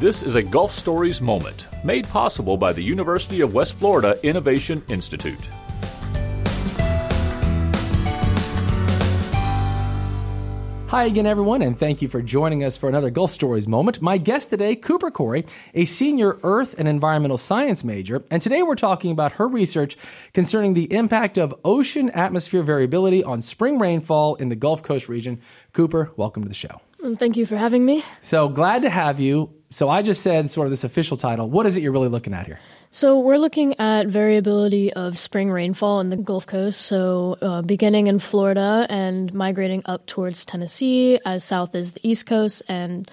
This is a Gulf Stories moment made possible by the University of West Florida Innovation Institute. Hi again, everyone, and thank you for joining us for another Gulf Stories moment. My guest today, Cooper Corey, a senior Earth and Environmental Science major, and today we're talking about her research concerning the impact of ocean atmosphere variability on spring rainfall in the Gulf Coast region. Cooper, welcome to the show. Thank you for having me. So glad to have you. So I just said sort of this official title. What is it you're really looking at here? So we're looking at variability of spring rainfall in the Gulf Coast. So uh, beginning in Florida and migrating up towards Tennessee, as south as the East Coast, and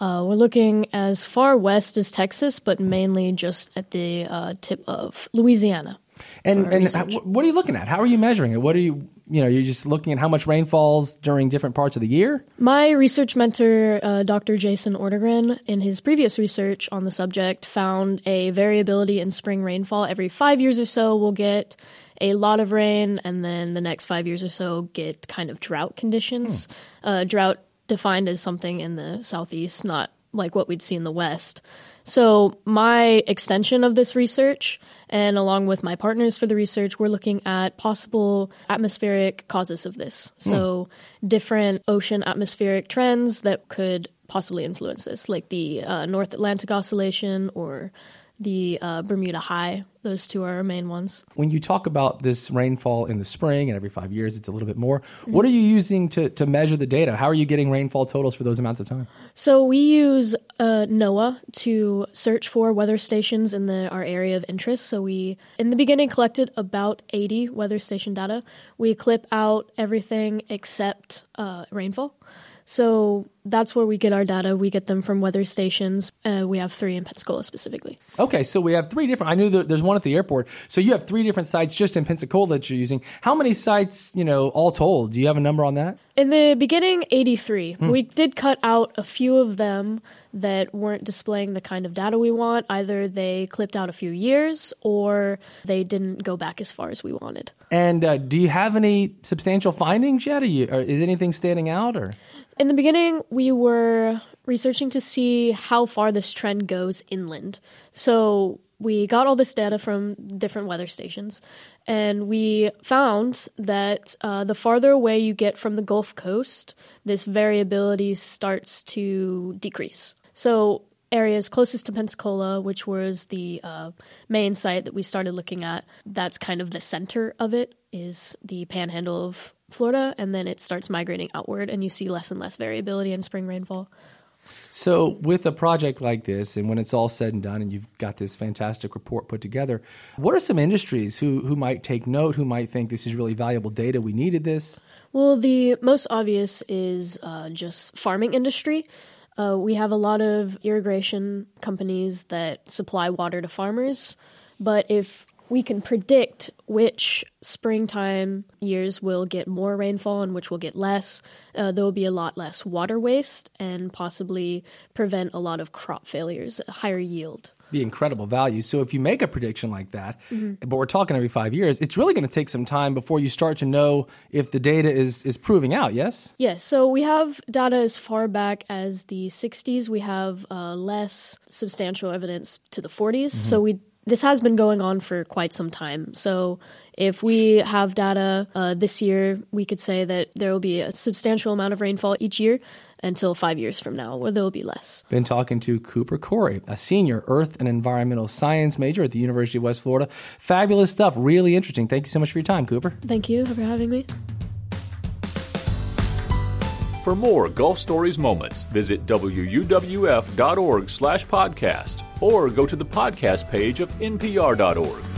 uh, we're looking as far west as Texas, but mainly just at the uh, tip of Louisiana. And and what are you looking at? How are you measuring it? What are you you know you're just looking at how much rain falls during different parts of the year? My research mentor, uh, Dr. Jason Ortegren, in his previous research on the subject, found a variability in spring rainfall. Every five years or so, we'll get a lot of rain, and then the next five years or so get kind of drought conditions. Hmm. Uh, drought defined as something in the southeast, not like what we'd see in the west. So, my extension of this research, and along with my partners for the research, we're looking at possible atmospheric causes of this. Hmm. So, different ocean atmospheric trends that could possibly influence this, like the uh, North Atlantic Oscillation or the uh, Bermuda High. Those two are our main ones. When you talk about this rainfall in the spring and every five years, it's a little bit more. Mm-hmm. What are you using to, to measure the data? How are you getting rainfall totals for those amounts of time? So we use uh, NOAA to search for weather stations in the, our area of interest. So we, in the beginning, collected about 80 weather station data. We clip out everything except uh, rainfall. So that's where we get our data. We get them from weather stations. Uh, we have three in Pensacola specifically. Okay, so we have three different. I knew that there's one at the airport. So you have three different sites just in Pensacola that you're using. How many sites, you know, all told? Do you have a number on that? In the beginning, 83. Hmm. We did cut out a few of them that weren't displaying the kind of data we want. Either they clipped out a few years or they didn't go back as far as we wanted. And uh, do you have any substantial findings yet? Are you, or is anything standing out? Or in the beginning, we were researching to see how far this trend goes inland. So we got all this data from different weather stations, and we found that uh, the farther away you get from the Gulf Coast, this variability starts to decrease. So areas closest to Pensacola, which was the uh, main site that we started looking at, that's kind of the center of it, is the panhandle of Florida, and then it starts migrating outward, and you see less and less variability in spring rainfall. So, with a project like this, and when it's all said and done, and you've got this fantastic report put together, what are some industries who, who might take note, who might think this is really valuable data? We needed this? Well, the most obvious is uh, just farming industry. Uh, we have a lot of irrigation companies that supply water to farmers, but if we can predict which springtime years will get more rainfall and which will get less. Uh, there will be a lot less water waste and possibly prevent a lot of crop failures, higher yield. Be incredible value. So if you make a prediction like that, mm-hmm. but we're talking every five years, it's really going to take some time before you start to know if the data is is proving out. Yes. Yes. So we have data as far back as the 60s. We have uh, less substantial evidence to the 40s. Mm-hmm. So we this has been going on for quite some time. So if we have data uh, this year, we could say that there will be a substantial amount of rainfall each year until five years from now, where there will be less. Been talking to Cooper Corey, a senior Earth and Environmental Science major at the University of West Florida. Fabulous stuff, really interesting. Thank you so much for your time, Cooper. Thank you for having me. For more Gulf Stories moments, visit wuwf.org slash podcast or go to the podcast page of npr.org.